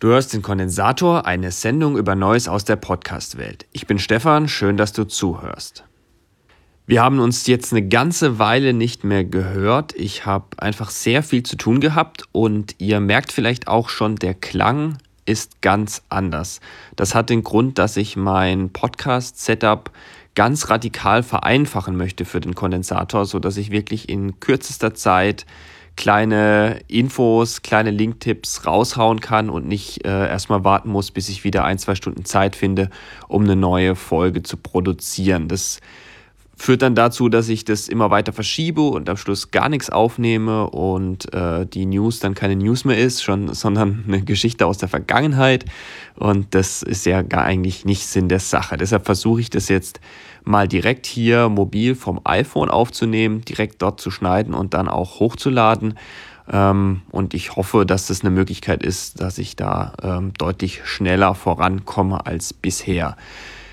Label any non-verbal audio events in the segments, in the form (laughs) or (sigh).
Du hörst den Kondensator, eine Sendung über Neues aus der Podcast-Welt. Ich bin Stefan, schön, dass du zuhörst. Wir haben uns jetzt eine ganze Weile nicht mehr gehört. Ich habe einfach sehr viel zu tun gehabt und ihr merkt vielleicht auch schon, der Klang ist ganz anders. Das hat den Grund, dass ich mein Podcast-Setup ganz radikal vereinfachen möchte für den Kondensator, sodass ich wirklich in kürzester Zeit kleine Infos, kleine Linktipps raushauen kann und nicht äh, erstmal warten muss, bis ich wieder ein, zwei Stunden Zeit finde, um eine neue Folge zu produzieren. Das führt dann dazu, dass ich das immer weiter verschiebe und am Schluss gar nichts aufnehme und äh, die News dann keine News mehr ist, schon, (laughs) sondern eine Geschichte aus der Vergangenheit. Und das ist ja gar eigentlich nicht Sinn der Sache. Deshalb versuche ich das jetzt mal direkt hier mobil vom iPhone aufzunehmen, direkt dort zu schneiden und dann auch hochzuladen. Ähm, und ich hoffe, dass das eine Möglichkeit ist, dass ich da ähm, deutlich schneller vorankomme als bisher.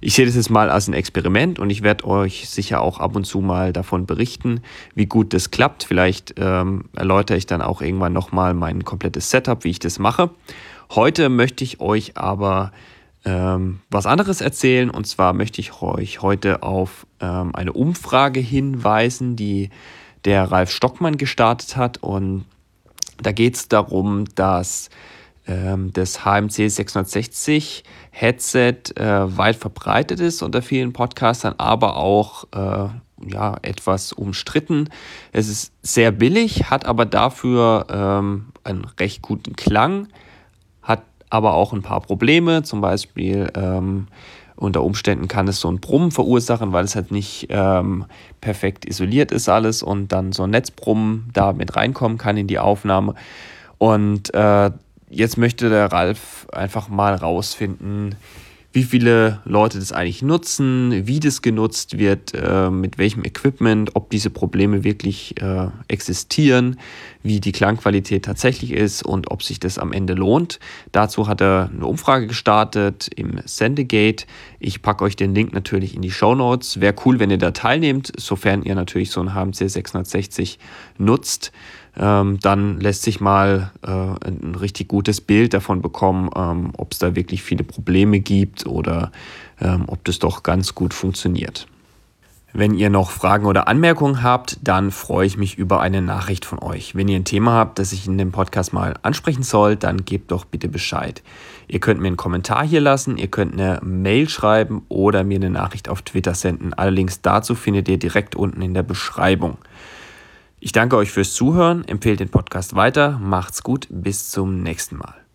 Ich sehe das jetzt mal als ein Experiment und ich werde euch sicher auch ab und zu mal davon berichten, wie gut das klappt. Vielleicht ähm, erläutere ich dann auch irgendwann nochmal mein komplettes Setup, wie ich das mache. Heute möchte ich euch aber ähm, was anderes erzählen und zwar möchte ich euch heute auf ähm, eine Umfrage hinweisen, die der Ralf Stockmann gestartet hat und da geht es darum, dass ähm, das HMC 660 Headset äh, weit verbreitet ist unter vielen Podcastern, aber auch äh, ja, etwas umstritten. Es ist sehr billig, hat aber dafür ähm, einen recht guten Klang, hat aber auch ein paar Probleme. Zum Beispiel ähm, unter Umständen kann es so ein Brummen verursachen, weil es halt nicht ähm, perfekt isoliert ist alles und dann so ein Netzbrummen da mit reinkommen kann in die Aufnahme. Und äh, jetzt möchte der Ralf einfach mal rausfinden, wie viele Leute das eigentlich nutzen, wie das genutzt wird, äh, mit welchem Equipment, ob diese Probleme wirklich äh, existieren, wie die Klangqualität tatsächlich ist und ob sich das am Ende lohnt. Dazu hat er eine Umfrage gestartet im Sendegate. Ich packe euch den Link natürlich in die Show Notes. Wäre cool, wenn ihr da teilnehmt, sofern ihr natürlich so ein HMC 660 nutzt ähm, dann lässt sich mal äh, ein richtig gutes Bild davon bekommen, ähm, ob es da wirklich viele Probleme gibt oder ähm, ob das doch ganz gut funktioniert. Wenn ihr noch Fragen oder Anmerkungen habt, dann freue ich mich über eine Nachricht von euch. Wenn ihr ein Thema habt, das ich in dem Podcast mal ansprechen soll, dann gebt doch bitte Bescheid. Ihr könnt mir einen Kommentar hier lassen, ihr könnt eine Mail schreiben oder mir eine Nachricht auf Twitter senden. Alle Links dazu findet ihr direkt unten in der Beschreibung. Ich danke euch fürs Zuhören, empfehlt den Podcast weiter, macht's gut, bis zum nächsten Mal.